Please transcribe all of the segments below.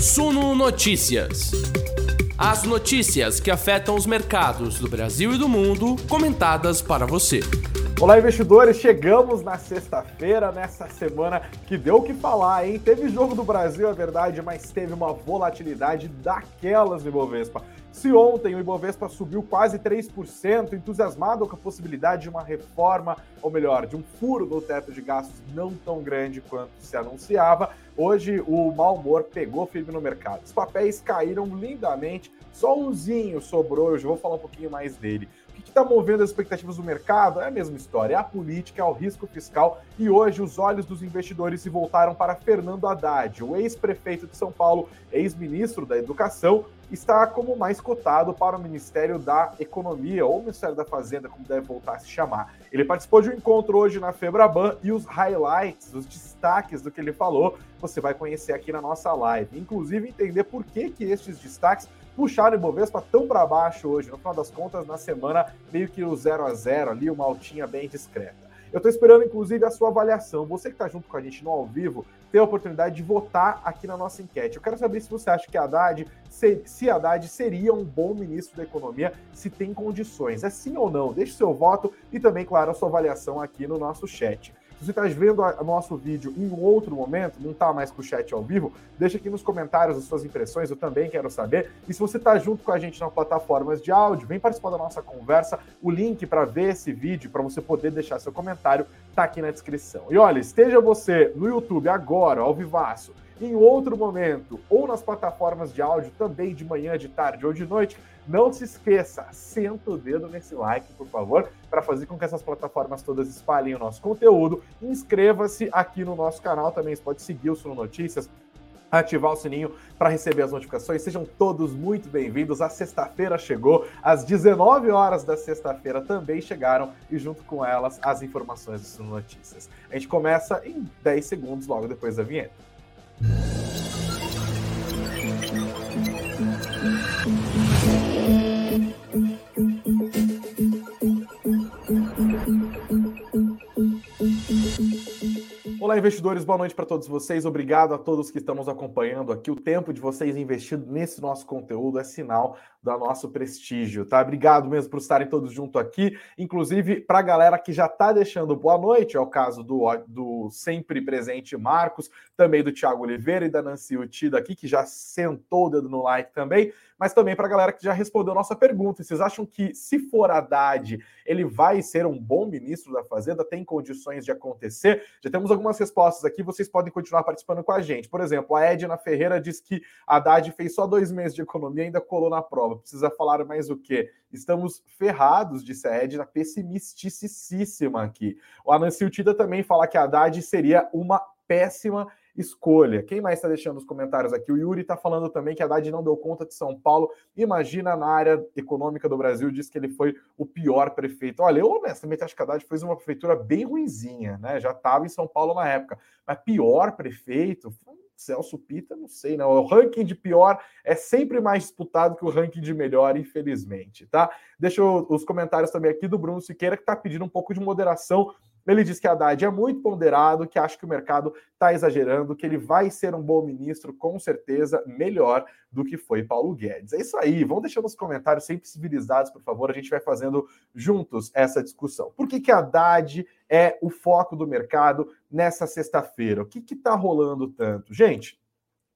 Suno Notícias. As notícias que afetam os mercados do Brasil e do mundo, comentadas para você. Olá, investidores! Chegamos na sexta-feira, nessa semana que deu o que falar, hein? Teve jogo do Brasil, é verdade, mas teve uma volatilidade daquelas no Ibovespa. Se ontem o Ibovespa subiu quase 3%, entusiasmado com a possibilidade de uma reforma, ou melhor, de um furo no teto de gastos não tão grande quanto se anunciava, hoje o mau humor pegou firme no mercado. Os papéis caíram lindamente, só umzinho sobrou, eu vou falar um pouquinho mais dele que está movendo as expectativas do mercado? É a mesma história, é a política, é o risco fiscal e hoje os olhos dos investidores se voltaram para Fernando Haddad, o ex-prefeito de São Paulo, ex-ministro da Educação, está como mais cotado para o Ministério da Economia, ou Ministério da Fazenda, como deve voltar a se chamar. Ele participou de um encontro hoje na Febraban e os highlights, os destaques do que ele falou, você vai conhecer aqui na nossa live. Inclusive entender por que, que estes destaques puxaram o Ibovespa tão para baixo hoje. No final das contas, na semana, meio que o 0 a 0 ali, uma altinha bem discreta. Eu estou esperando, inclusive, a sua avaliação. Você que está junto com a gente no ao vivo, tem a oportunidade de votar aqui na nossa enquete. Eu quero saber se você acha que Haddad, se, se Haddad seria um bom ministro da Economia, se tem condições. É sim ou não? Deixe seu voto e também, claro, a sua avaliação aqui no nosso chat. Se você está vendo o nosso vídeo em outro momento, não está mais com o chat ao vivo, deixa aqui nos comentários as suas impressões, eu também quero saber. E se você está junto com a gente nas plataformas de áudio, vem participar da nossa conversa. O link para ver esse vídeo, para você poder deixar seu comentário, está aqui na descrição. E olha, esteja você no YouTube agora, ao vivaço, em outro momento, ou nas plataformas de áudio também de manhã, de tarde ou de noite, não se esqueça, senta o dedo nesse like, por favor, para fazer com que essas plataformas todas espalhem o nosso conteúdo. Inscreva-se aqui no nosso canal também, você pode seguir o Suno Notícias, ativar o sininho para receber as notificações. Sejam todos muito bem-vindos. A sexta-feira chegou, às 19 horas da sexta-feira também chegaram e junto com elas as informações do Suno Notícias. A gente começa em 10 segundos logo depois da vinheta. Thank you. Olá, investidores, boa noite para todos vocês. Obrigado a todos que estamos acompanhando aqui. O tempo de vocês investido nesse nosso conteúdo é sinal do nosso prestígio, tá? Obrigado mesmo por estarem todos junto aqui. Inclusive, para a galera que já está deixando boa noite, é o caso do, do sempre presente Marcos, também do Thiago Oliveira e da Nancy Utida aqui, que já sentou o dedo no like também mas também para a galera que já respondeu nossa pergunta. Vocês acham que, se for Haddad, ele vai ser um bom ministro da Fazenda? Tem condições de acontecer? Já temos algumas respostas aqui, vocês podem continuar participando com a gente. Por exemplo, a Edna Ferreira diz que Haddad fez só dois meses de economia e ainda colou na prova. Precisa falar mais o quê? Estamos ferrados, disse a Edna, pessimisticíssima aqui. O Anancio Tida também fala que Haddad seria uma péssima escolha. Quem mais está deixando os comentários aqui? O Yuri está falando também que a Haddad não deu conta de São Paulo. Imagina na área econômica do Brasil, diz que ele foi o pior prefeito. Olha, eu honestamente acho que a Haddad fez uma prefeitura bem ruinzinha, né? Já estava em São Paulo na época. Mas pior prefeito, Celso Pita, não sei, não. O ranking de pior é sempre mais disputado que o ranking de melhor, infelizmente, tá? Deixa os comentários também aqui do Bruno Siqueira, que está pedindo um pouco de moderação ele diz que Haddad é muito ponderado, que acha que o mercado está exagerando, que ele vai ser um bom ministro, com certeza, melhor do que foi Paulo Guedes. É isso aí, vão deixando os comentários sempre civilizados, por favor, a gente vai fazendo juntos essa discussão. Por que, que Haddad é o foco do mercado nessa sexta-feira? O que está rolando tanto? Gente,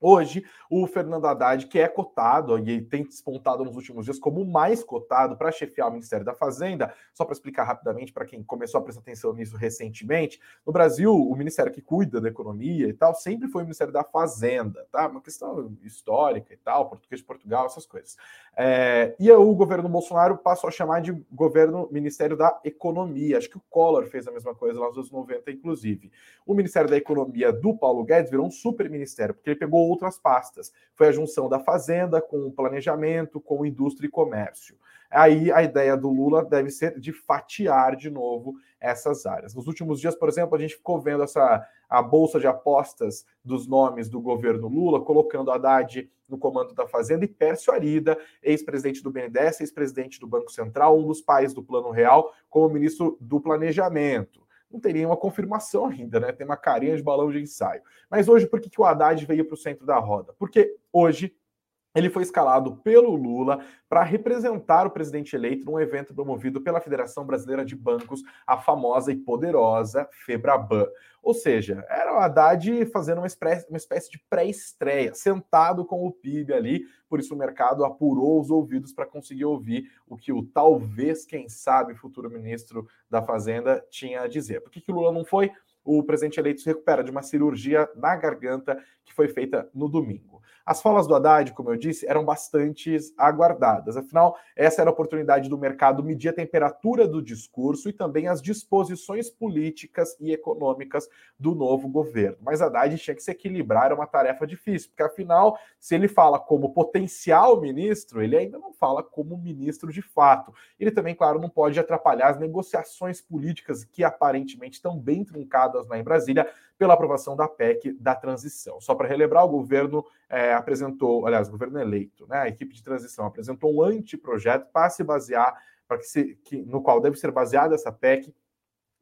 Hoje, o Fernando Haddad, que é cotado e tem despontado nos últimos dias como o mais cotado para chefiar o Ministério da Fazenda, só para explicar rapidamente para quem começou a prestar atenção nisso recentemente, no Brasil, o ministério que cuida da economia e tal sempre foi o Ministério da Fazenda, tá? Uma questão histórica e tal, português de Portugal, essas coisas. É, e o governo Bolsonaro passou a chamar de governo Ministério da Economia. Acho que o Collor fez a mesma coisa lá nos anos 90, inclusive. O Ministério da Economia do Paulo Guedes virou um super ministério, porque ele pegou outras pastas. Foi a junção da Fazenda com o planejamento, com indústria e comércio. Aí a ideia do Lula deve ser de fatiar de novo essas áreas. Nos últimos dias, por exemplo, a gente ficou vendo essa a bolsa de apostas dos nomes do governo Lula, colocando Haddad no comando da Fazenda e Pércio Arida, ex-presidente do BNDES, ex-presidente do Banco Central, um dos pais do Plano Real, como ministro do Planejamento. Não tem nenhuma confirmação ainda, né? Tem uma carinha de balão de ensaio. Mas hoje, por que, que o Haddad veio para o centro da roda? Porque hoje ele foi escalado pelo Lula para representar o presidente eleito num evento promovido pela Federação Brasileira de Bancos, a famosa e poderosa Febraban. Ou seja, era o Haddad fazendo uma espécie, uma espécie de pré-estreia, sentado com o PIB ali, por isso o mercado apurou os ouvidos para conseguir ouvir o que o talvez, quem sabe, futuro ministro da Fazenda tinha a dizer. Por que, que o Lula não foi? O presidente eleito se recupera de uma cirurgia na garganta que foi feita no domingo. As falas do Haddad, como eu disse, eram bastante aguardadas. Afinal, essa era a oportunidade do mercado medir a temperatura do discurso e também as disposições políticas e econômicas do novo governo. Mas Haddad tinha que se equilibrar, era uma tarefa difícil, porque afinal, se ele fala como potencial ministro, ele ainda não fala como ministro de fato. Ele também, claro, não pode atrapalhar as negociações políticas que aparentemente estão bem truncadas lá em Brasília pela aprovação da PEC da transição. Só para relembrar, o governo é, apresentou, aliás, o governo eleito, né, a equipe de transição apresentou um anteprojeto para se basear, para que, se, que no qual deve ser baseada essa PEC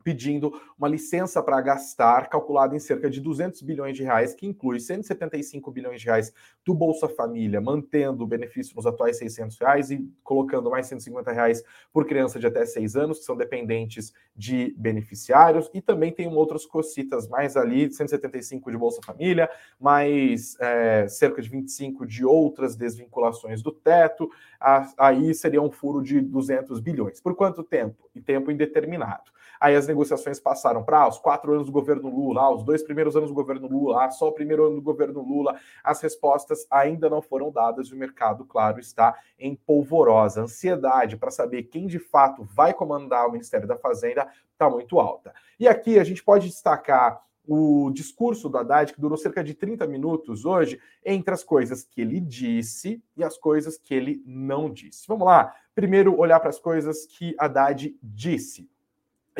pedindo uma licença para gastar calculada em cerca de 200 bilhões de reais, que inclui 175 bilhões de reais do Bolsa Família, mantendo o benefício nos atuais 600 reais e colocando mais 150 reais por criança de até 6 anos, que são dependentes de beneficiários, e também tem outras cocitas mais ali, 175 de Bolsa Família, mais é, cerca de 25 de outras desvinculações do teto, aí seria um furo de 200 bilhões. Por quanto tempo? E tempo indeterminado. Aí as negociações passaram para ah, os quatro anos do governo Lula, ah, os dois primeiros anos do governo Lula, ah, só o primeiro ano do governo Lula. As respostas ainda não foram dadas e o mercado, claro, está em polvorosa. Ansiedade para saber quem de fato vai comandar o Ministério da Fazenda está muito alta. E aqui a gente pode destacar o discurso do Haddad, que durou cerca de 30 minutos hoje, entre as coisas que ele disse e as coisas que ele não disse. Vamos lá? Primeiro, olhar para as coisas que Haddad disse.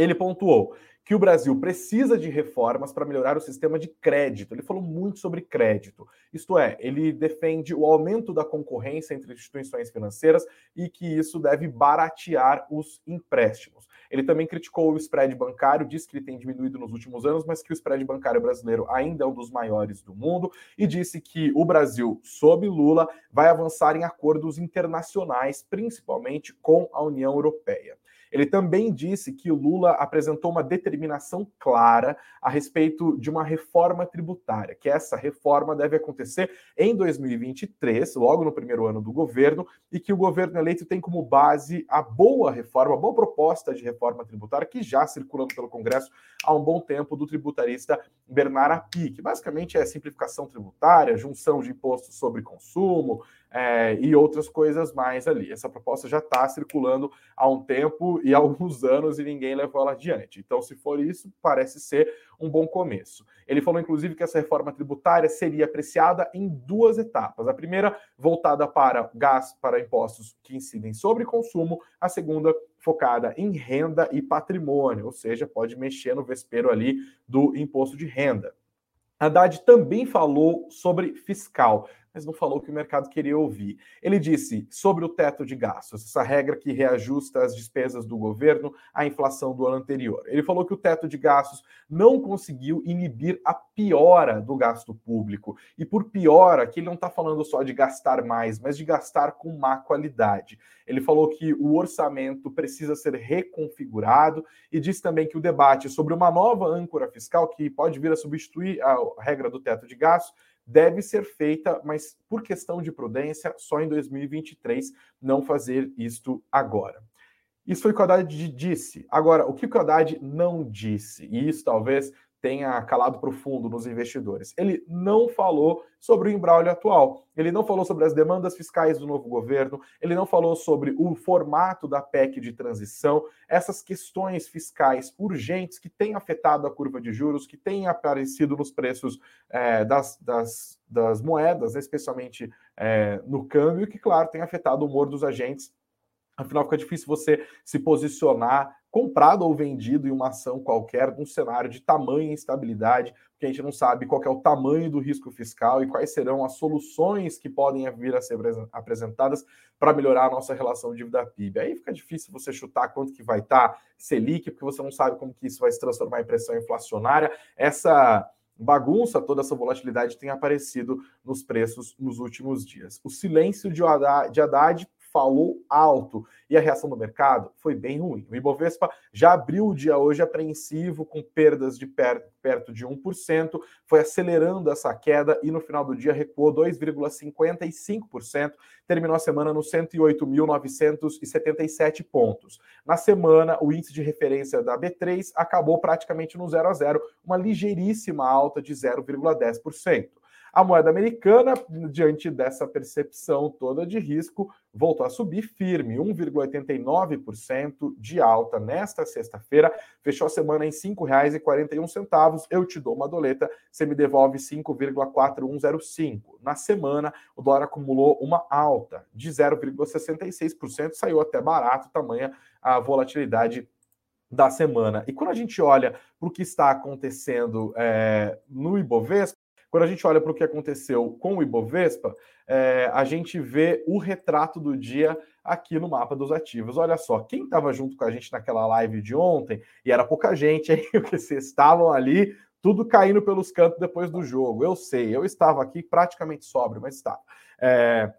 Ele pontuou que o Brasil precisa de reformas para melhorar o sistema de crédito. Ele falou muito sobre crédito. Isto é, ele defende o aumento da concorrência entre instituições financeiras e que isso deve baratear os empréstimos. Ele também criticou o spread bancário, disse que ele tem diminuído nos últimos anos, mas que o spread bancário brasileiro ainda é um dos maiores do mundo e disse que o Brasil, sob Lula, vai avançar em acordos internacionais, principalmente com a União Europeia. Ele também disse que o Lula apresentou uma determinação clara a respeito de uma reforma tributária, que essa reforma deve acontecer em 2023, logo no primeiro ano do governo, e que o governo eleito tem como base a boa reforma, a boa proposta de reforma tributária que já circulando pelo Congresso há um bom tempo do tributarista Bernard Api, que basicamente é simplificação tributária, junção de impostos sobre consumo, é, e outras coisas mais ali. Essa proposta já está circulando há um tempo e há alguns anos e ninguém levou ela adiante. Então, se for isso, parece ser um bom começo. Ele falou, inclusive, que essa reforma tributária seria apreciada em duas etapas. A primeira, voltada para gás, para impostos que incidem sobre consumo. A segunda, focada em renda e patrimônio, ou seja, pode mexer no vespeiro ali do imposto de renda. Haddad também falou sobre fiscal mas não falou o que o mercado queria ouvir. Ele disse sobre o teto de gastos, essa regra que reajusta as despesas do governo à inflação do ano anterior. Ele falou que o teto de gastos não conseguiu inibir a piora do gasto público. E por piora, aqui ele não está falando só de gastar mais, mas de gastar com má qualidade. Ele falou que o orçamento precisa ser reconfigurado e disse também que o debate sobre uma nova âncora fiscal, que pode vir a substituir a regra do teto de gastos, deve ser feita, mas por questão de prudência, só em 2023, não fazer isto agora. Isso foi o que o Haddad disse. Agora, o que o Haddad não disse, e isso talvez tenha calado profundo nos investidores. Ele não falou sobre o embrólio atual, ele não falou sobre as demandas fiscais do novo governo, ele não falou sobre o formato da PEC de transição, essas questões fiscais urgentes que têm afetado a curva de juros, que têm aparecido nos preços é, das, das, das, moedas, especialmente é, no câmbio, que, claro, tem afetado o humor dos agentes. Afinal, fica difícil você se posicionar comprado ou vendido em uma ação qualquer, num cenário de tamanha instabilidade, porque a gente não sabe qual é o tamanho do risco fiscal e quais serão as soluções que podem vir a ser apresentadas para melhorar a nossa relação dívida-PIB. Aí fica difícil você chutar quanto que vai estar tá Selic, porque você não sabe como que isso vai se transformar em pressão inflacionária. Essa bagunça, toda essa volatilidade tem aparecido nos preços nos últimos dias. O silêncio de Haddad falou alto e a reação do mercado foi bem ruim. O Ibovespa já abriu o dia hoje apreensivo, com perdas de per perto de 1%, foi acelerando essa queda e no final do dia recuou 2,55%, terminou a semana nos 108.977 pontos. Na semana, o índice de referência da B3 acabou praticamente no 0 a 0, uma ligeiríssima alta de 0,10%. A moeda americana, diante dessa percepção toda de risco, voltou a subir firme, 1,89% de alta nesta sexta-feira, fechou a semana em R$ 5,41. Eu te dou uma doleta, você me devolve 5,4105. Na semana, o dólar acumulou uma alta de 0,66%, saiu até barato, tamanha a volatilidade da semana. E quando a gente olha para o que está acontecendo é, no Ibovespa, quando a gente olha para o que aconteceu com o Ibovespa, é, a gente vê o retrato do dia aqui no mapa dos ativos. Olha só, quem estava junto com a gente naquela live de ontem, e era pouca gente, hein, vocês estavam ali, tudo caindo pelos cantos depois do jogo. Eu sei, eu estava aqui praticamente sóbrio, mas estava. É,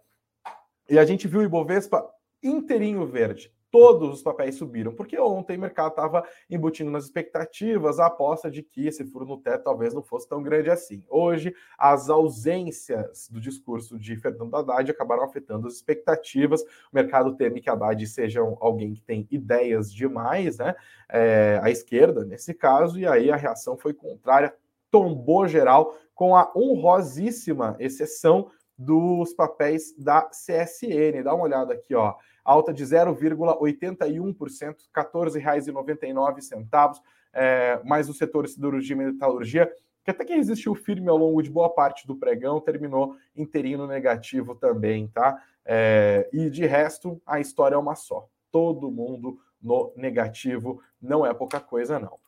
e a gente viu o Ibovespa inteirinho verde todos os papéis subiram, porque ontem o mercado estava embutindo nas expectativas a aposta de que esse furo no teto talvez não fosse tão grande assim. Hoje, as ausências do discurso de Fernando Haddad acabaram afetando as expectativas. O mercado teme que Haddad seja alguém que tem ideias demais, né? É, a esquerda, nesse caso, e aí a reação foi contrária, tombou geral, com a honrosíssima exceção dos papéis da CSN. Dá uma olhada aqui, ó alta de 0,81%, R$ 14,99, é, mais o setor siderurgia e metalurgia, que até que resistiu firme ao longo de boa parte do pregão, terminou interino negativo também, tá? É, e de resto, a história é uma só. Todo mundo no negativo, não é pouca coisa, não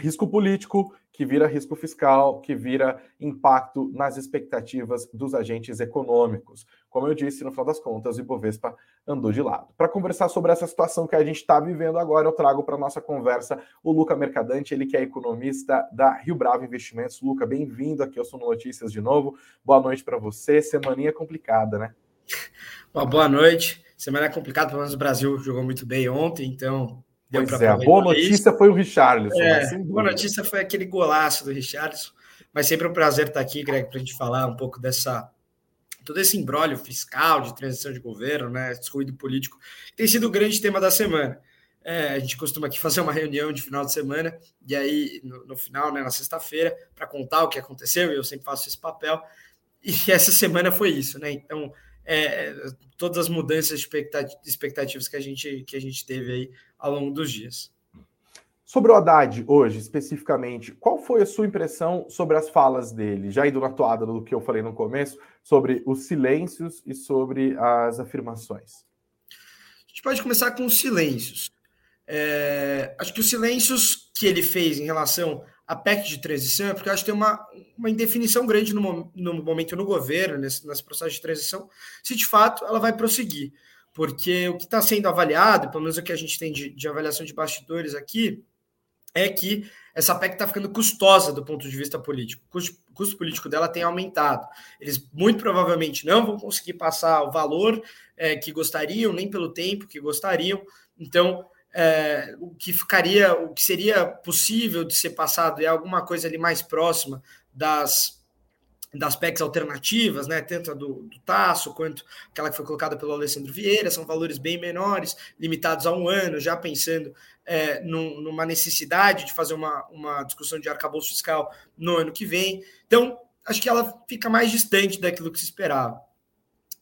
risco político, que vira risco fiscal, que vira impacto nas expectativas dos agentes econômicos. Como eu disse, no final das contas, o Ibovespa andou de lado. Para conversar sobre essa situação que a gente está vivendo agora, eu trago para nossa conversa o Luca Mercadante, ele que é economista da Rio Bravo Investimentos. Luca, bem-vindo aqui ao Sono Notícias de novo. Boa noite para você. Semaninha complicada, né? Uma boa noite. Semana complicada, pelo menos o Brasil jogou muito bem ontem, então Deu pois é, a boa notícia isso. foi o Richarlison. É, boa notícia foi aquele golaço do Richarlison. Mas sempre um prazer estar aqui, Greg, para a gente falar um pouco dessa todo esse embrólio fiscal de transição de governo, né, descuido político, tem sido o grande tema da semana. É, a gente costuma aqui fazer uma reunião de final de semana, e aí no, no final, né, na sexta-feira, para contar o que aconteceu, e eu sempre faço esse papel, e essa semana foi isso, né? Então, é, todas as mudanças de expectativas que a gente, que a gente teve aí ao longo dos dias. Sobre o Haddad, hoje, especificamente, qual foi a sua impressão sobre as falas dele? Já indo na toada do que eu falei no começo, sobre os silêncios e sobre as afirmações. A gente pode começar com os silêncios. É, acho que os silêncios que ele fez em relação à PEC de transição é porque eu acho que tem uma, uma indefinição grande no, no momento no governo, nesse, nesse processo de transição, se de fato ela vai prosseguir porque o que está sendo avaliado, pelo menos o que a gente tem de, de avaliação de bastidores aqui, é que essa PEC está ficando custosa do ponto de vista político. O custo, custo, político dela tem aumentado. Eles muito provavelmente não vão conseguir passar o valor é, que gostariam, nem pelo tempo que gostariam. Então, é, o que ficaria, o que seria possível de ser passado é alguma coisa ali mais próxima das das PECs alternativas, né, tanto a do, do quanto aquela que foi colocada pelo Alessandro Vieira, são valores bem menores, limitados a um ano, já pensando é, num, numa necessidade de fazer uma, uma discussão de arcabouço fiscal no ano que vem. Então, acho que ela fica mais distante daquilo que se esperava.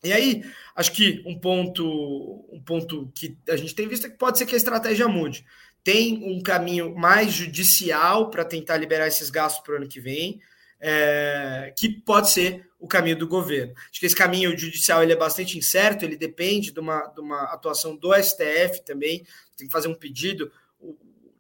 E aí, acho que um ponto, um ponto que a gente tem visto é que pode ser que a estratégia mude. Tem um caminho mais judicial para tentar liberar esses gastos para o ano que vem é, que pode ser o caminho do governo. Acho que esse caminho judicial ele é bastante incerto, ele depende de uma, de uma atuação do STF também, tem que fazer um pedido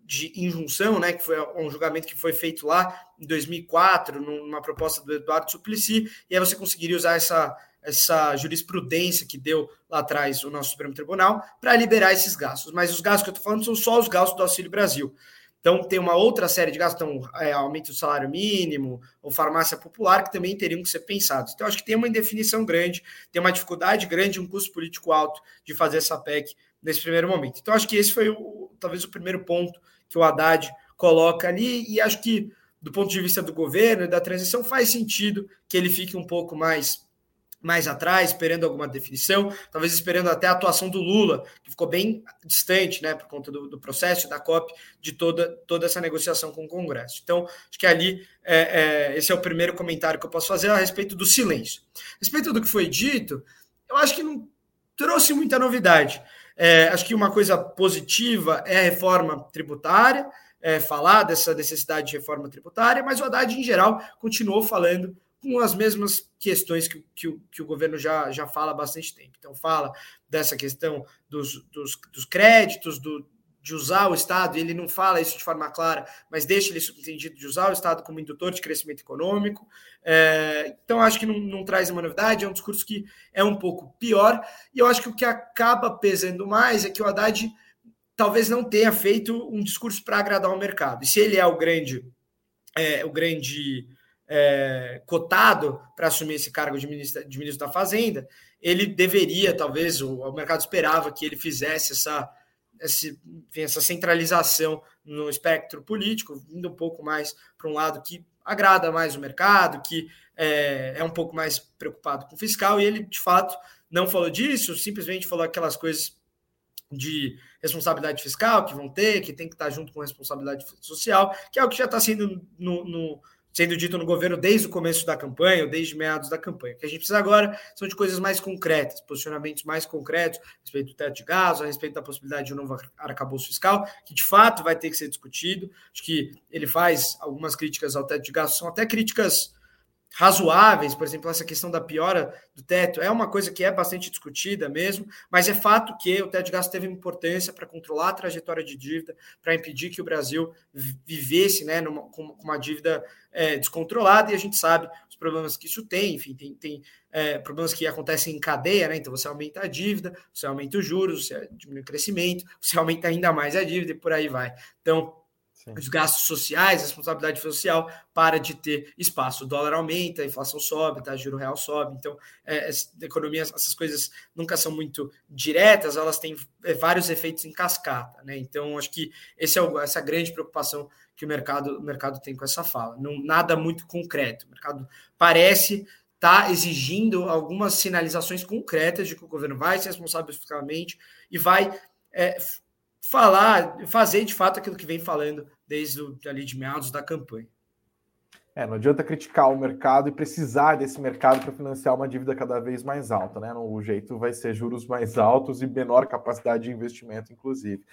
de injunção, né, que foi um julgamento que foi feito lá em 2004, numa proposta do Eduardo Suplicy, e aí você conseguiria usar essa, essa jurisprudência que deu lá atrás o nosso Supremo Tribunal para liberar esses gastos. Mas os gastos que eu estou falando são só os gastos do Auxílio Brasil. Então, tem uma outra série de gastos, então, é, aumento do salário mínimo, ou farmácia popular, que também teriam que ser pensados. Então, acho que tem uma indefinição grande, tem uma dificuldade grande, um custo político alto de fazer essa PEC nesse primeiro momento. Então, acho que esse foi o, talvez o primeiro ponto que o Haddad coloca ali, e acho que, do ponto de vista do governo e da transição, faz sentido que ele fique um pouco mais mais atrás, esperando alguma definição, talvez esperando até a atuação do Lula, que ficou bem distante, né, por conta do, do processo da COP, de toda, toda essa negociação com o Congresso. Então, acho que ali é, é, esse é o primeiro comentário que eu posso fazer a respeito do silêncio. A respeito do que foi dito, eu acho que não trouxe muita novidade. É, acho que uma coisa positiva é a reforma tributária, é, falar dessa necessidade de reforma tributária, mas o Haddad, em geral, continuou falando com as mesmas questões que, que, que, o governo já, já fala há bastante tempo. Então, fala dessa questão dos, dos, dos créditos, do, de usar o Estado, e ele não fala isso de forma clara, mas deixa ele subentendido de usar o Estado como indutor de crescimento econômico. É, então, acho que não, não traz uma novidade, é um discurso que é um pouco pior, e eu acho que o que acaba pesando mais é que o Haddad talvez não tenha feito um discurso para agradar o mercado. E se ele é o grande, é, o grande é, cotado para assumir esse cargo de ministro, de ministro da Fazenda, ele deveria, talvez, o, o mercado esperava que ele fizesse essa, esse, essa centralização no espectro político, vindo um pouco mais para um lado que agrada mais o mercado, que é, é um pouco mais preocupado com o fiscal, e ele, de fato, não falou disso, simplesmente falou aquelas coisas de responsabilidade fiscal que vão ter, que tem que estar junto com responsabilidade social, que é o que já está sendo no, no sendo dito no governo desde o começo da campanha, ou desde meados da campanha. O que a gente precisa agora são de coisas mais concretas, posicionamentos mais concretos a respeito do teto de gás, a respeito da possibilidade de um novo arcabouço fiscal, que de fato vai ter que ser discutido. Acho que ele faz algumas críticas ao teto de gás, são até críticas razoáveis, por exemplo, essa questão da piora do teto é uma coisa que é bastante discutida mesmo, mas é fato que o teto de gasto teve importância para controlar a trajetória de dívida, para impedir que o Brasil vivesse né, numa, com uma dívida é, descontrolada, e a gente sabe os problemas que isso tem, enfim, tem, tem é, problemas que acontecem em cadeia, né? Então você aumenta a dívida, você aumenta os juros, você diminui o crescimento, você aumenta ainda mais a dívida e por aí vai. Então, Sim. os gastos sociais, a responsabilidade social para de ter espaço. O dólar aumenta, a inflação sobe, tá? o juro real sobe. Então, é, economia, essas coisas nunca são muito diretas, elas têm é, vários efeitos em cascata. Né? Então, acho que esse é o, essa é a grande preocupação que o mercado, o mercado tem com essa fala. Não, nada muito concreto. O mercado parece tá exigindo algumas sinalizações concretas de que o governo vai ser responsável fiscalmente e vai é, falar, fazer de fato aquilo que vem falando desde o, ali de meados da campanha. É, não adianta criticar o mercado e precisar desse mercado para financiar uma dívida cada vez mais alta, né? O jeito vai ser juros mais altos e menor capacidade de investimento, inclusive.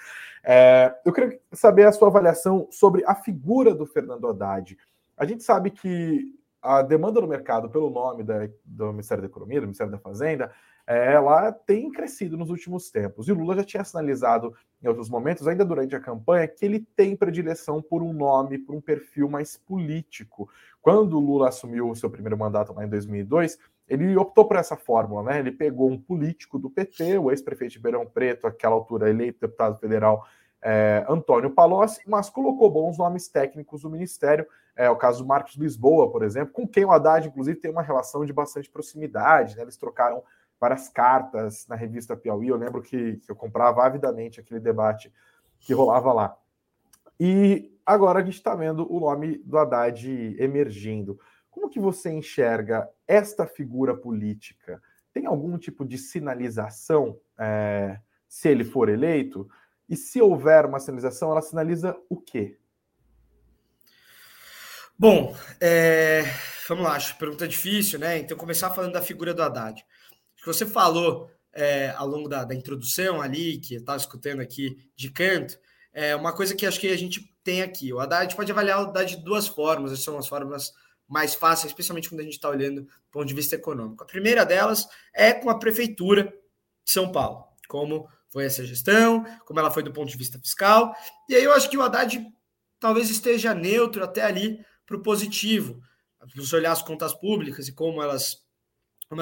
É, eu queria saber a sua avaliação sobre a figura do Fernando Haddad. A gente sabe que a demanda do mercado pelo nome da, do Ministério da Economia, do Ministério da Fazenda, ela tem crescido nos últimos tempos. E Lula já tinha sinalizado em outros momentos, ainda durante a campanha, que ele tem predileção por um nome, por um perfil mais político. Quando o Lula assumiu o seu primeiro mandato lá em 2002, ele optou por essa fórmula, né? Ele pegou um político do PT, o ex-prefeito de Beirão Preto, àquela altura eleito deputado federal é, Antônio Palocci, mas colocou bons nomes técnicos do ministério. É o caso do Marcos Lisboa, por exemplo, com quem o Haddad, inclusive, tem uma relação de bastante proximidade. Né? Eles trocaram várias cartas na revista Piauí. Eu lembro que, que eu comprava avidamente aquele debate que rolava lá. E agora a gente está vendo o nome do Haddad emergindo. Como que você enxerga esta figura política? Tem algum tipo de sinalização é, se ele for eleito? E se houver uma sinalização, ela sinaliza o quê? Bom, é, vamos lá, acho pergunta difícil, né? Então, começar falando da figura do Haddad que você falou é, ao longo da, da, introdução ali, que eu estava escutando aqui de canto, é uma coisa que acho que a gente tem aqui. O Haddad pode avaliar o Haddad de duas formas, essas são as formas mais fáceis, especialmente quando a gente está olhando do ponto de vista econômico. A primeira delas é com a Prefeitura de São Paulo, como foi essa gestão, como ela foi do ponto de vista fiscal. E aí eu acho que o Haddad talvez esteja neutro até ali para o positivo. Se você olhar as contas públicas e como elas,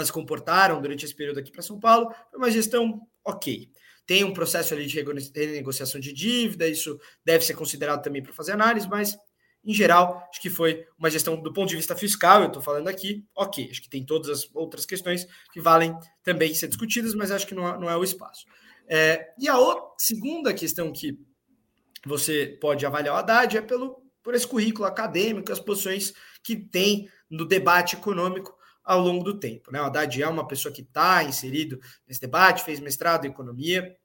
se comportaram durante esse período aqui para São Paulo, foi uma gestão ok. Tem um processo ali de renegociação de dívida, isso deve ser considerado também para fazer análise, mas em geral, acho que foi uma gestão do ponto de vista fiscal, eu estou falando aqui, ok. Acho que tem todas as outras questões que valem também ser discutidas, mas acho que não, não é o espaço. É, e a outra, segunda questão que você pode avaliar o Haddad é pelo, por esse currículo acadêmico, as posições que tem no debate econômico ao longo do tempo. Né? O Haddad é uma pessoa que está inserido nesse debate, fez mestrado em economia,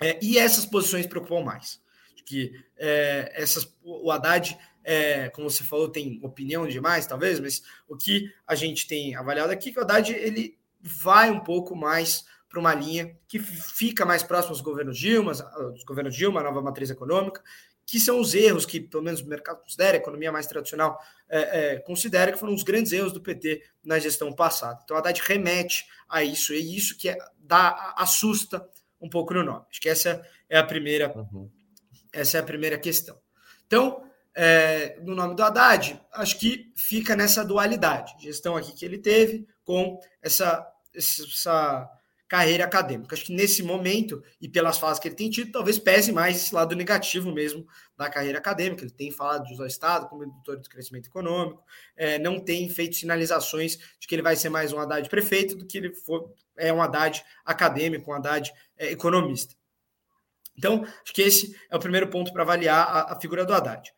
é, e essas posições preocupam mais. Que é, essas, o Haddad, é, como você falou, tem opinião demais, talvez, mas o que a gente tem avaliado aqui é que o Haddad ele vai um pouco mais para uma linha que fica mais próximo aos governos Dilma, aos governos Dilma, nova matriz econômica, que são os erros que, pelo menos, o mercado considera, a economia mais tradicional é, é, considera que foram os grandes erros do PT na gestão passada. Então, a Haddad remete a isso, e isso que é, dá, assusta um pouco no nome. Acho que essa é a primeira, uhum. essa é a primeira questão. Então, é, no nome do Haddad, acho que fica nessa dualidade, gestão aqui que ele teve com essa, essa carreira acadêmica. Acho que nesse momento, e pelas fases que ele tem tido, talvez pese mais esse lado negativo mesmo da carreira acadêmica. Ele tem falado de usar o Estado como indutor do crescimento econômico, é, não tem feito sinalizações de que ele vai ser mais um Haddad prefeito do que ele for, é um Haddad acadêmico, um Haddad é, economista. Então, acho que esse é o primeiro ponto para avaliar a, a figura do Haddad.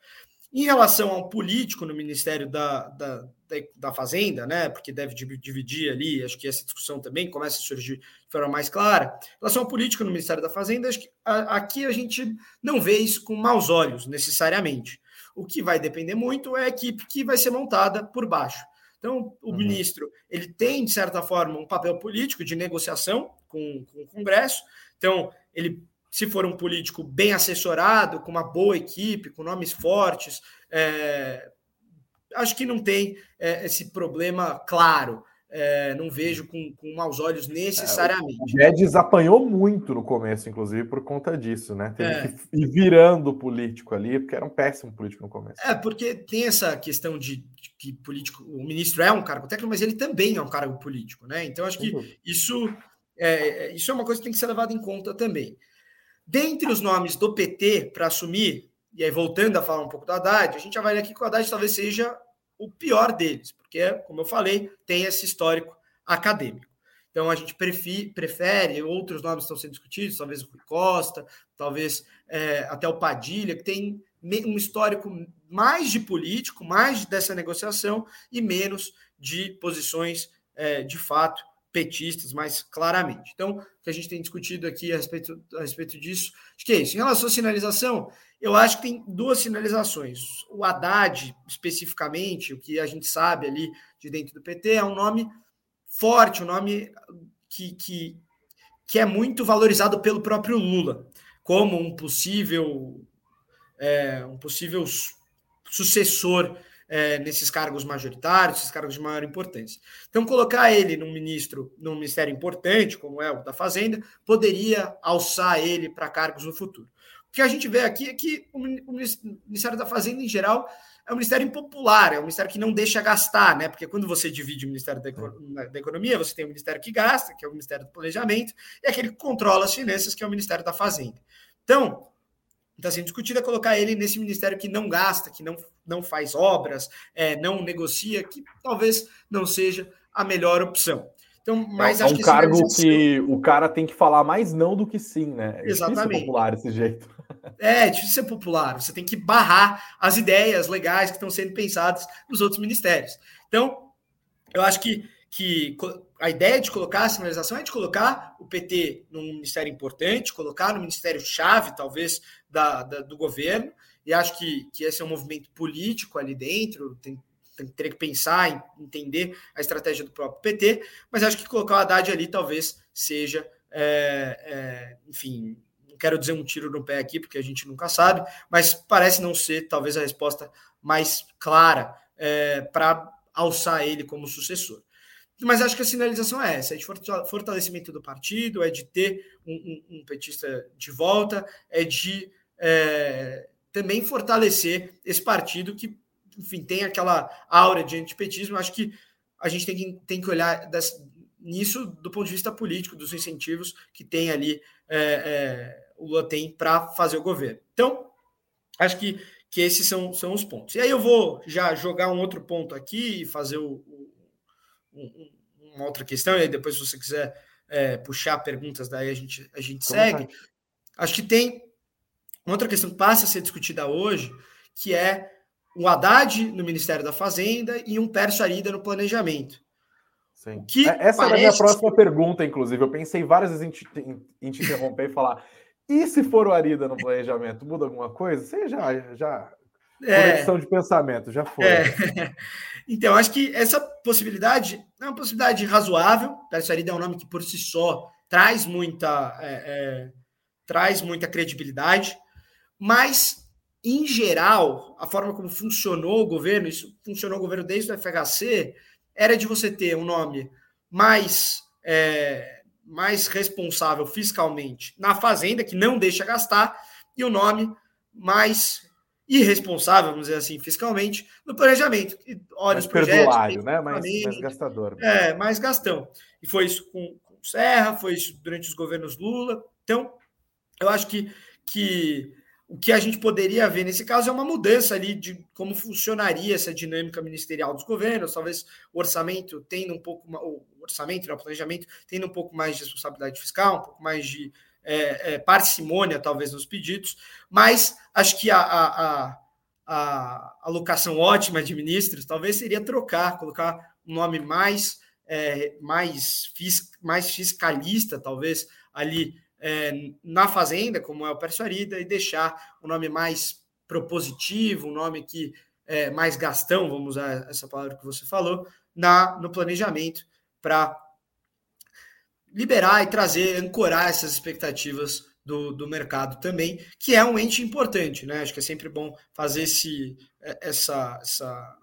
Em relação ao político no Ministério da, da, da, Fazenda, né? Porque deve dividir ali, acho que essa discussão também começa a surgir de forma mais clara. Em relação ao político no Ministério da Fazenda, acho que a, aqui a gente não vê isso com maus olhos, necessariamente. O que vai depender muito é a equipe que vai ser montada por baixo. Então, o uhum. ministro ele tem, de certa forma, um papel político de negociação com, com o Congresso. Então, ele se for um político bem assessorado, com uma boa equipe, com nomes fortes, é, acho que não tem é, esse problema claro. É, não vejo com, com maus olhos necessariamente. o Guedes apanhou muito no começo, inclusive, por conta disso, né? Teve é. que ir virando político ali, porque era um péssimo político no começo. É, porque tem essa questão de, de que político, o ministro é um cargo técnico, mas ele também é um cargo político, né? Então, acho que isso é, isso é uma coisa que tem que ser levada em conta também. Dentre os nomes do PT para assumir, e aí voltando a falar um pouco do Haddad, a gente avalia aqui que o Haddad talvez seja o pior deles, porque, como eu falei, tem esse histórico acadêmico. Então a gente prefere, outros nomes estão sendo discutidos, talvez o Rui Costa, talvez é, até o Padilha, que tem um histórico mais de político, mais dessa negociação e menos de posições é, de fato petistas mais claramente. Então, o que a gente tem discutido aqui a respeito, a respeito disso, acho que é isso. Em relação à sinalização, eu acho que tem duas sinalizações. O Haddad, especificamente, o que a gente sabe ali de dentro do PT, é um nome forte, um nome que, que, que é muito valorizado pelo próprio Lula, como um possível, é, um possível sucessor é, nesses cargos majoritários, esses cargos de maior importância. Então, colocar ele num ministro, num ministério importante, como é o da Fazenda, poderia alçar ele para cargos no futuro. O que a gente vê aqui é que o Ministério da Fazenda, em geral, é um ministério impopular, é um ministério que não deixa gastar, né? Porque quando você divide o Ministério da, Economia, você tem o Ministério que gasta, que é o Ministério do Planejamento, e aquele que controla as finanças, que é o Ministério da Fazenda. Então, está sendo discutido é colocar ele nesse ministério que não gasta, que não, não faz obras, é, não negocia, que talvez não seja a melhor opção. Então, mas é, acho é um que cargo que o cara tem que falar mais não do que sim, né? É Exatamente. popular esse jeito. É, é difícil ser popular. Você tem que barrar as ideias legais que estão sendo pensadas nos outros ministérios. Então, eu acho que, que a ideia de colocar a sinalização é de colocar o PT num ministério importante, colocar no ministério-chave, talvez, da, da, do governo, e acho que, que esse é um movimento político ali dentro, tem, tem, teria que pensar, entender a estratégia do próprio PT, mas acho que colocar o Haddad ali talvez seja, é, é, enfim, não quero dizer um tiro no pé aqui, porque a gente nunca sabe, mas parece não ser talvez a resposta mais clara é, para alçar ele como sucessor. Mas acho que a sinalização é essa: é de fortalecimento do partido, é de ter um, um, um petista de volta, é de é, também fortalecer esse partido que, enfim, tem aquela aura de antipetismo. Acho que a gente tem que, tem que olhar das, nisso do ponto de vista político, dos incentivos que tem ali é, é, o Lula tem para fazer o governo. Então, acho que, que esses são, são os pontos. E aí eu vou já jogar um outro ponto aqui e fazer o, uma outra questão, e aí depois, se você quiser é, puxar perguntas, daí a gente, a gente segue. Acho que tem uma outra questão que passa a ser discutida hoje, que é o Haddad no Ministério da Fazenda e um Pércio Arida no planejamento. Sim. Que é, Essa parece... era a minha próxima pergunta, inclusive. Eu pensei várias vezes em te, em te interromper e falar: e se for o Arida no planejamento, muda alguma coisa? Você já. já... É. Conexão de pensamento, já foi. É. Então, acho que essa possibilidade é uma possibilidade razoável. Pércio Arida é um nome que, por si só, traz muita, é, é, traz muita credibilidade, mas, em geral, a forma como funcionou o governo, isso funcionou o governo desde o FHC, era de você ter um nome mais, é, mais responsável fiscalmente na fazenda, que não deixa gastar, e o um nome mais irresponsável, vamos dizer assim, fiscalmente, no planejamento. Que olha mais os projetos. né? Mais, mais gastador. É, mais gastão. E foi isso com, com Serra, foi isso durante os governos Lula. Então, eu acho que, que o que a gente poderia ver nesse caso é uma mudança ali de como funcionaria essa dinâmica ministerial dos governos, talvez o orçamento tendo um pouco o orçamento, né, o planejamento tendo um pouco mais de responsabilidade fiscal, um pouco mais de é, é, parcimônia, talvez, nos pedidos, mas acho que a, a, a, a alocação ótima de ministros talvez seria trocar, colocar um nome mais, é, mais, fis, mais fiscalista, talvez, ali é, na Fazenda, como é o Pércio Arida, e deixar o um nome mais propositivo, um nome que é mais gastão, vamos usar essa palavra que você falou, na no planejamento para liberar e trazer, ancorar essas expectativas do, do mercado também, que é um ente importante, né? Acho que é sempre bom fazer esse, essa, essa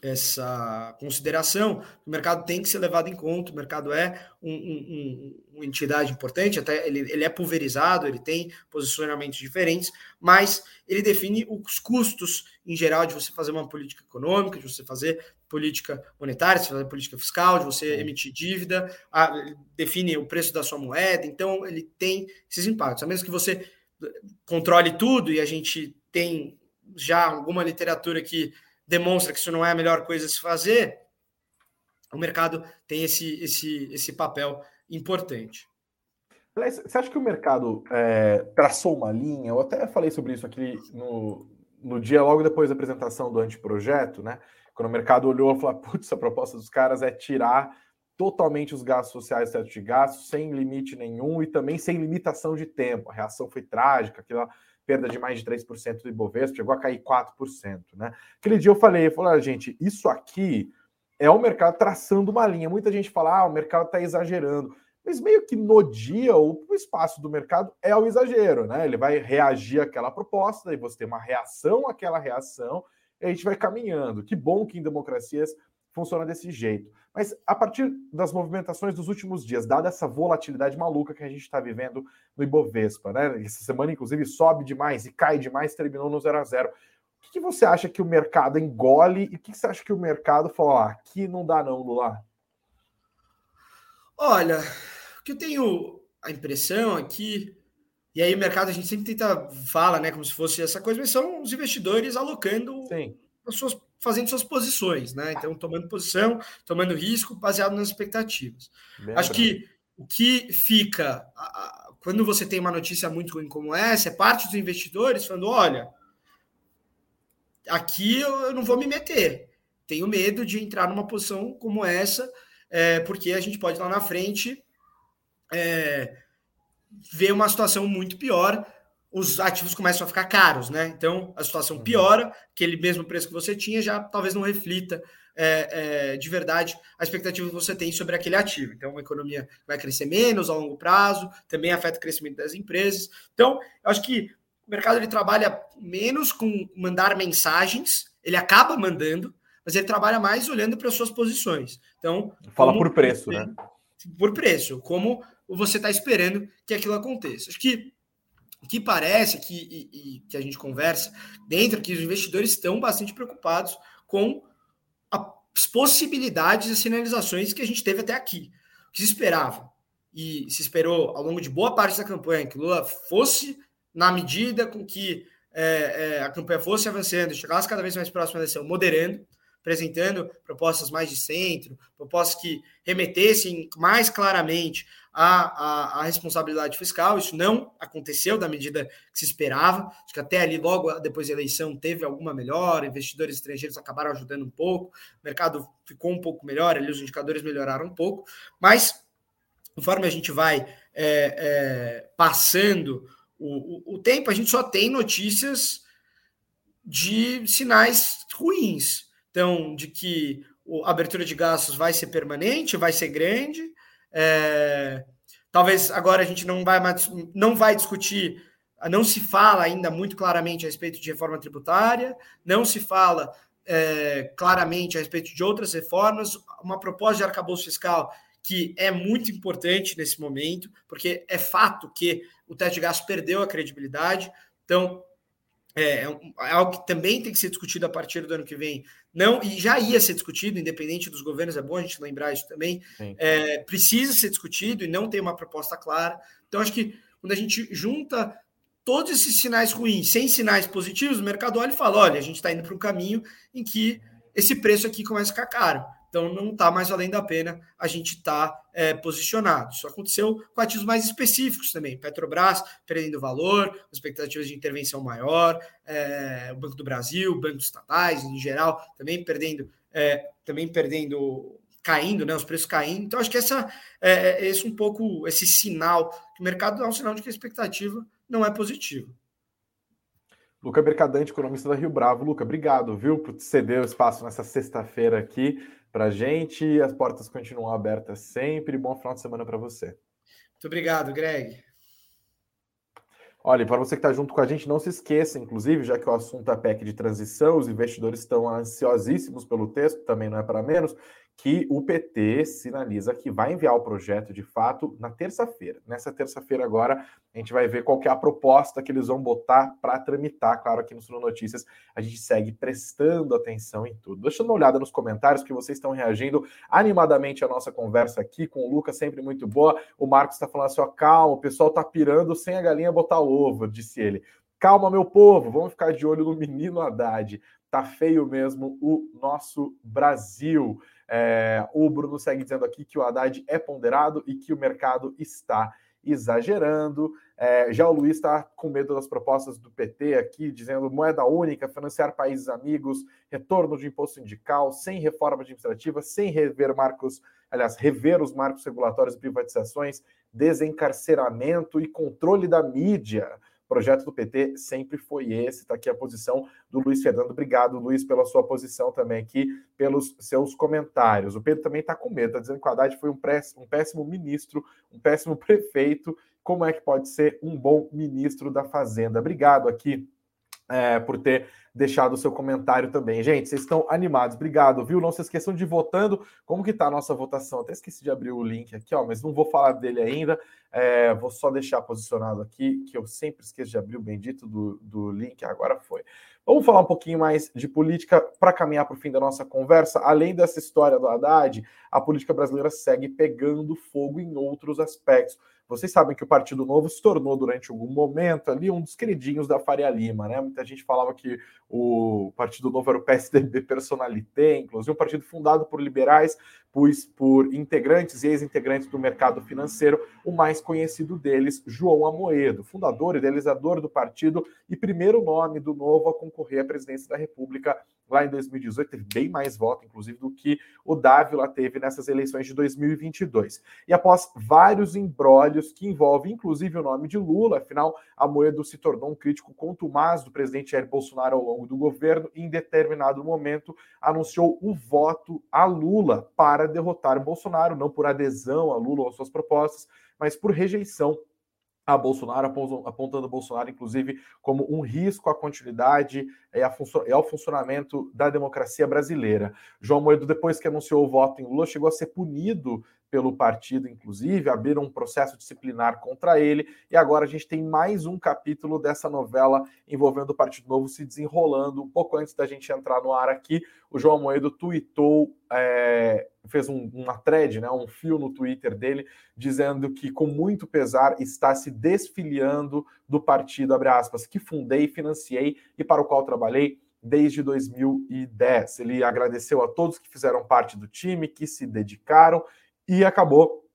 essa consideração, o mercado tem que ser levado em conta, o mercado é um, um, uma entidade importante, até ele, ele é pulverizado, ele tem posicionamentos diferentes, mas ele define os custos em geral de você fazer uma política econômica, de você fazer política monetária, de você fazer política fiscal, de você emitir dívida, a, define o preço da sua moeda, então ele tem esses impactos. A menos que você controle tudo, e a gente tem já alguma literatura que demonstra que isso não é a melhor coisa a se fazer, o mercado tem esse, esse, esse papel importante. Você acha que o mercado é, traçou uma linha? Eu até falei sobre isso aqui no, no dia logo depois da apresentação do anteprojeto, né? Quando o mercado olhou e falou: putz, a proposta dos caras é tirar totalmente os gastos sociais teto de gastos, sem limite nenhum e também sem limitação de tempo. A reação foi trágica, aquela perda de mais de 3% do Ibovespa, chegou a cair 4%, né? Aquele dia eu falei, eu falei, ah, gente, isso aqui é o mercado traçando uma linha. Muita gente fala, ah, o mercado está exagerando. Mas meio que no dia, o espaço do mercado é o exagero, né? Ele vai reagir àquela proposta, e você tem uma reação àquela reação, a gente vai caminhando. Que bom que em democracias funciona desse jeito. Mas a partir das movimentações dos últimos dias, dada essa volatilidade maluca que a gente está vivendo no Ibovespa, né? Essa semana, inclusive, sobe demais e cai demais, terminou no 0 a 0 O que, você acha que o mercado engole e o que, você acha que o mercado fala, ah, aqui não dá não, Lula? Olha, o que eu tenho a impressão aqui, e aí o mercado a gente sempre tenta, fala, né, como se fosse essa coisa, mas são os investidores alocando Sim. as suas fazendo suas posições, né? Então, tomando posição, tomando risco, baseado nas expectativas. Acho que o que fica quando você tem uma notícia muito ruim como essa, é parte dos investidores falando: olha, aqui eu não vou me meter. Tenho medo de entrar numa posição como essa, é, porque a gente pode lá na frente é, ver uma situação muito pior os ativos começam a ficar caros, né? Então a situação uhum. piora, aquele mesmo preço que você tinha já talvez não reflita é, é, de verdade a expectativa que você tem sobre aquele ativo. Então, uma economia vai crescer menos a longo prazo, também afeta o crescimento das empresas. Então, eu acho que o mercado ele trabalha menos com mandar mensagens, ele acaba mandando, mas ele trabalha mais olhando para as suas posições. Então, fala por preço, né? Por preço, como você está esperando que aquilo aconteça. Acho que o que parece que, e, e, que a gente conversa dentro que os investidores estão bastante preocupados com as possibilidades e sinalizações que a gente teve até aqui. O que se esperava e se esperou ao longo de boa parte da campanha que Lula fosse na medida com que é, é, a campanha fosse avançando, chegasse cada vez mais próximo da eleição, moderando, apresentando propostas mais de centro, propostas que remetessem mais claramente à, à, à, responsabilidade fiscal. Isso não aconteceu da medida que se esperava. Acho que até ali, logo depois da eleição, teve alguma melhora, investidores estrangeiros acabaram ajudando um pouco, o mercado ficou um pouco melhor, ali os indicadores melhoraram um pouco, mas conforme a gente vai é, é, passando o, o, o tempo, a gente só tem notícias de sinais ruins. Então, de que a abertura de gastos vai ser permanente, vai ser grande. É, talvez agora a gente não vai, mais, não vai discutir, não se fala ainda muito claramente a respeito de reforma tributária, não se fala é, claramente a respeito de outras reformas, uma proposta de arcabouço fiscal que é muito importante nesse momento, porque é fato que o teto de gastos perdeu a credibilidade. Então, é, é, é, algo que também tem que ser discutido a partir do ano que vem. Não, e já ia ser discutido, independente dos governos, é bom a gente lembrar isso também. É, precisa ser discutido e não tem uma proposta clara. Então, acho que quando a gente junta todos esses sinais ruins, sem sinais positivos, o mercado olha e fala: olha, a gente está indo para um caminho em que esse preço aqui começa a ficar caro. Então não está mais valendo a pena a gente estar tá, é, posicionado. Isso aconteceu com ativos mais específicos também. Petrobras perdendo valor, expectativas de intervenção maior, é, o Banco do Brasil, bancos estatais em geral também perdendo, é, também perdendo, caindo, né, os preços caindo. Então acho que essa é, é esse um pouco esse sinal que o mercado dá um sinal de que a expectativa não é positiva. Luca Mercadante, economista da Rio Bravo. Luca, obrigado, viu, por ceder o espaço nessa sexta-feira aqui para a gente. As portas continuam abertas sempre. Bom final de semana para você. Muito obrigado, Greg. Olha, para você que está junto com a gente, não se esqueça, inclusive, já que o assunto é PEC de transição, os investidores estão ansiosíssimos pelo texto, também não é para menos, que o PT sinaliza que vai enviar o projeto de fato na terça-feira. Nessa terça-feira agora, a gente vai ver qual é a proposta que eles vão botar para tramitar. Claro, aqui no Sul Notícias a gente segue prestando atenção em tudo. Deixa uma olhada nos comentários que vocês estão reagindo animadamente à nossa conversa aqui com o Lucas, sempre muito boa. O Marcos está falando assim, ó, calma, o pessoal está pirando sem a galinha botar ovo, disse ele. Calma, meu povo, vamos ficar de olho no menino Haddad. Tá feio mesmo o nosso Brasil. É, o Bruno segue dizendo aqui que o Haddad é ponderado e que o mercado está exagerando. É, já o Luiz está com medo das propostas do PT aqui, dizendo moeda única, financiar países amigos, retorno de imposto sindical, sem reforma administrativa, sem rever marcos, aliás, rever os marcos regulatórios e privatizações, desencarceramento e controle da mídia projeto do PT sempre foi esse. Está aqui a posição do Luiz Fernando. Obrigado, Luiz, pela sua posição também aqui, pelos seus comentários. O Pedro também está com medo, está dizendo que o Haddad foi um um péssimo ministro, um péssimo prefeito. Como é que pode ser um bom ministro da Fazenda? Obrigado aqui é, por ter deixado o seu comentário também. Gente, vocês estão animados, obrigado, viu? Não se esqueçam de votando. Como que tá a nossa votação? Até esqueci de abrir o link aqui, ó, mas não vou falar dele ainda. É, vou só deixar posicionado aqui, que eu sempre esqueço de abrir o bendito do, do link, agora foi. Vamos falar um pouquinho mais de política para caminhar para o fim da nossa conversa. Além dessa história do Haddad, a política brasileira segue pegando fogo em outros aspectos. Vocês sabem que o Partido Novo se tornou, durante algum momento, ali um dos queridinhos da Faria Lima, né? Muita gente falava que o Partido Novo era o PSDB personalité, inclusive um partido fundado por liberais, pois por integrantes e ex-integrantes do mercado financeiro, o mais conhecido deles, João Amoedo, fundador e idealizador do partido e primeiro nome do Novo a concorrer à presidência da República lá em 2018, teve bem mais voto, inclusive, do que o Dávila teve nessas eleições de 2022. E após vários embrólios que envolvem, inclusive, o nome de Lula, afinal, Amoedo se tornou um crítico contumaz do presidente Jair Bolsonaro ao longo do governo e, em determinado momento, anunciou o voto a Lula para derrotar Bolsonaro, não por adesão a Lula ou suas propostas, mas por rejeição a Bolsonaro, apontando Bolsonaro, inclusive, como um risco à continuidade e ao funcionamento da democracia brasileira. João Moedo, depois que anunciou o voto em Lula, chegou a ser punido pelo partido, inclusive, abriram um processo disciplinar contra ele, e agora a gente tem mais um capítulo dessa novela envolvendo o Partido Novo se desenrolando. Um pouco antes da gente entrar no ar aqui, o João Moedo tweetou, é, fez um, uma thread, né, um fio no Twitter dele, dizendo que, com muito pesar, está se desfiliando do partido, abre aspas, que fundei, financiei e para o qual trabalhei desde 2010. Ele agradeceu a todos que fizeram parte do time, que se dedicaram e acabou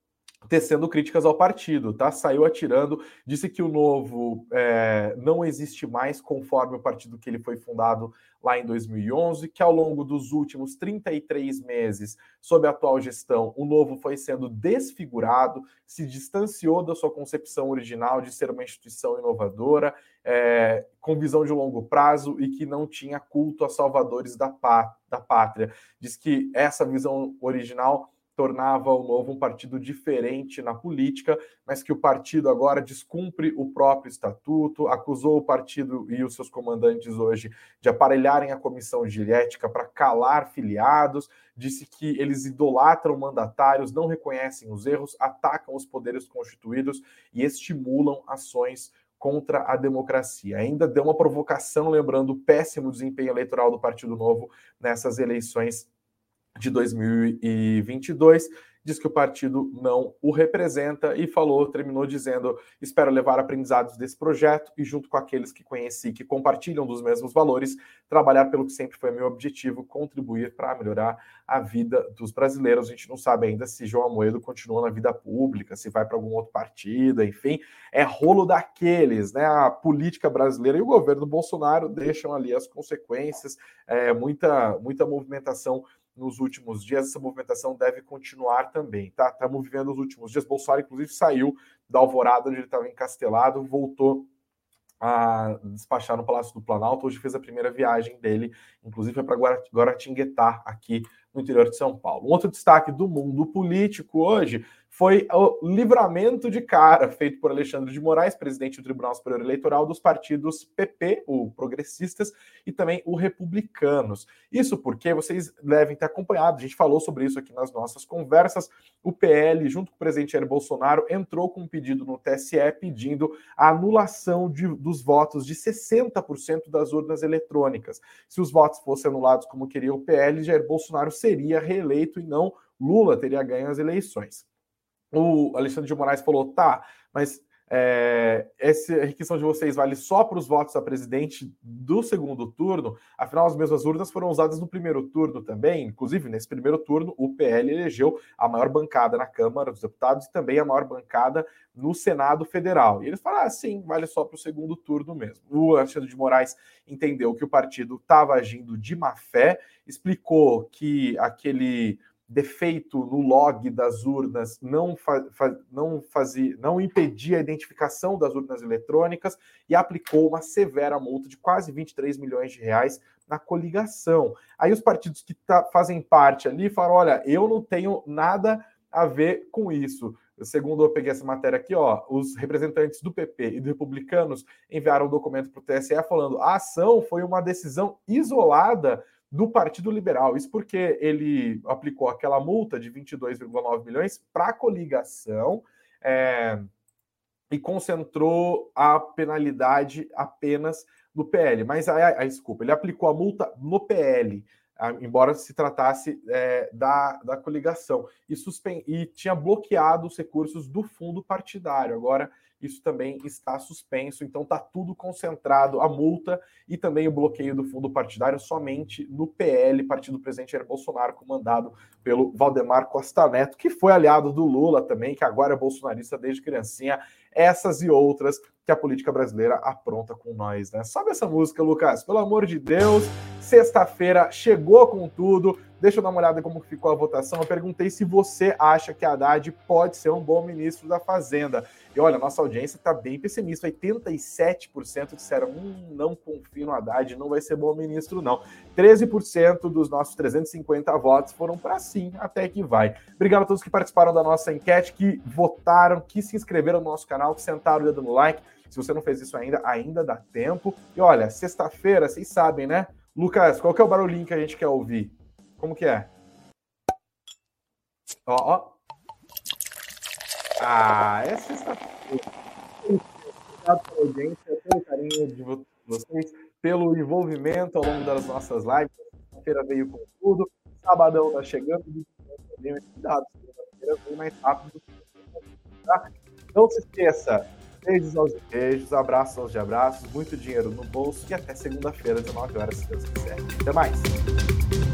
tecendo críticas ao partido, tá? Saiu atirando, disse que o novo é, não existe mais conforme o partido que ele foi fundado lá em 2011, que ao longo dos últimos 33 meses, sob a atual gestão, o novo foi sendo desfigurado, se distanciou da sua concepção original de ser uma instituição inovadora, é, com visão de longo prazo e que não tinha culto a salvadores da, pá, da pátria. Diz que essa visão original tornava o Novo um partido diferente na política, mas que o partido agora descumpre o próprio estatuto, acusou o partido e os seus comandantes hoje de aparelharem a comissão de ética para calar filiados, disse que eles idolatram mandatários, não reconhecem os erros, atacam os poderes constituídos e estimulam ações contra a democracia. Ainda deu uma provocação lembrando o péssimo desempenho eleitoral do Partido Novo nessas eleições de 2022, diz que o partido não o representa e falou, terminou dizendo: espero levar aprendizados desse projeto e, junto com aqueles que conheci que compartilham dos mesmos valores, trabalhar pelo que sempre foi meu objetivo, contribuir para melhorar a vida dos brasileiros. A gente não sabe ainda se João Amoedo continua na vida pública, se vai para algum outro partido, enfim, é rolo daqueles, né? A política brasileira e o governo Bolsonaro deixam ali as consequências, é, muita, muita movimentação nos últimos dias, essa movimentação deve continuar também, tá? Estamos vivendo os últimos dias. Bolsonaro, inclusive, saiu da alvorada onde ele estava encastelado, voltou a despachar no Palácio do Planalto. Hoje fez a primeira viagem dele, inclusive para Guaratinguetá, aqui no interior de São Paulo. Um outro destaque do mundo político hoje foi o livramento de cara feito por Alexandre de Moraes, presidente do Tribunal Superior Eleitoral, dos partidos PP, o Progressistas, e também o Republicanos. Isso porque vocês devem ter acompanhado, a gente falou sobre isso aqui nas nossas conversas. O PL, junto com o presidente Jair Bolsonaro, entrou com um pedido no TSE pedindo a anulação de, dos votos de 60% das urnas eletrônicas. Se os votos fossem anulados como queria o PL, Jair Bolsonaro seria reeleito e não Lula teria ganho as eleições. O Alexandre de Moraes falou: tá, mas é, essa requisição de vocês vale só para os votos a presidente do segundo turno, afinal, as mesmas urnas foram usadas no primeiro turno também. Inclusive, nesse primeiro turno, o PL elegeu a maior bancada na Câmara dos Deputados e também a maior bancada no Senado Federal. E eles falaram: ah, sim, vale só para o segundo turno mesmo. O Alexandre de Moraes entendeu que o partido estava agindo de má fé, explicou que aquele defeito no log das urnas não, fa não, fazia, não impedia a identificação das urnas eletrônicas e aplicou uma severa multa de quase 23 milhões de reais na coligação. Aí os partidos que tá, fazem parte ali falaram: olha, eu não tenho nada a ver com isso. Segundo eu peguei essa matéria aqui, ó, os representantes do PP e dos republicanos enviaram um documento para o TSE falando a ação foi uma decisão isolada do Partido Liberal. Isso porque ele aplicou aquela multa de 22,9 milhões para a coligação é, e concentrou a penalidade apenas no PL. Mas, a, a, desculpa, ele aplicou a multa no PL, a, embora se tratasse é, da, da coligação, e, e tinha bloqueado os recursos do fundo partidário. Agora isso também está suspenso, então está tudo concentrado, a multa e também o bloqueio do fundo partidário somente no PL, partido do presidente Jair Bolsonaro, comandado pelo Valdemar Costa Neto, que foi aliado do Lula também, que agora é bolsonarista desde criancinha. Essas e outras que a política brasileira apronta com nós, né? Sabe essa música, Lucas? Pelo amor de Deus, sexta-feira chegou com tudo. Deixa eu dar uma olhada como ficou a votação. Eu perguntei se você acha que Haddad pode ser um bom ministro da Fazenda. E olha, nossa audiência está bem pessimista. 87% disseram: hum, não confio no Haddad, não vai ser bom ministro, não. 13% dos nossos 350 votos foram para sim, até que vai. Obrigado a todos que participaram da nossa enquete, que votaram, que se inscreveram no nosso canal, que sentaram o dedo no like. Se você não fez isso ainda, ainda dá tempo. E olha, sexta-feira, vocês sabem, né? Lucas, qual que é o barulhinho que a gente quer ouvir? Como que é? Ó, ó. Ah, é sexta-feira. Obrigado pela audiência, pelo carinho de vocês pelo envolvimento ao longo das nossas lives. Segunda-feira veio com tudo, sabadão tá chegando, cuidado, segunda-feira vem mais rápido. Tá? Não se esqueça, beijos aos beijos, abraços aos de abraços, muito dinheiro no bolso e até segunda-feira, 19 horas, se Deus quiser. Até mais!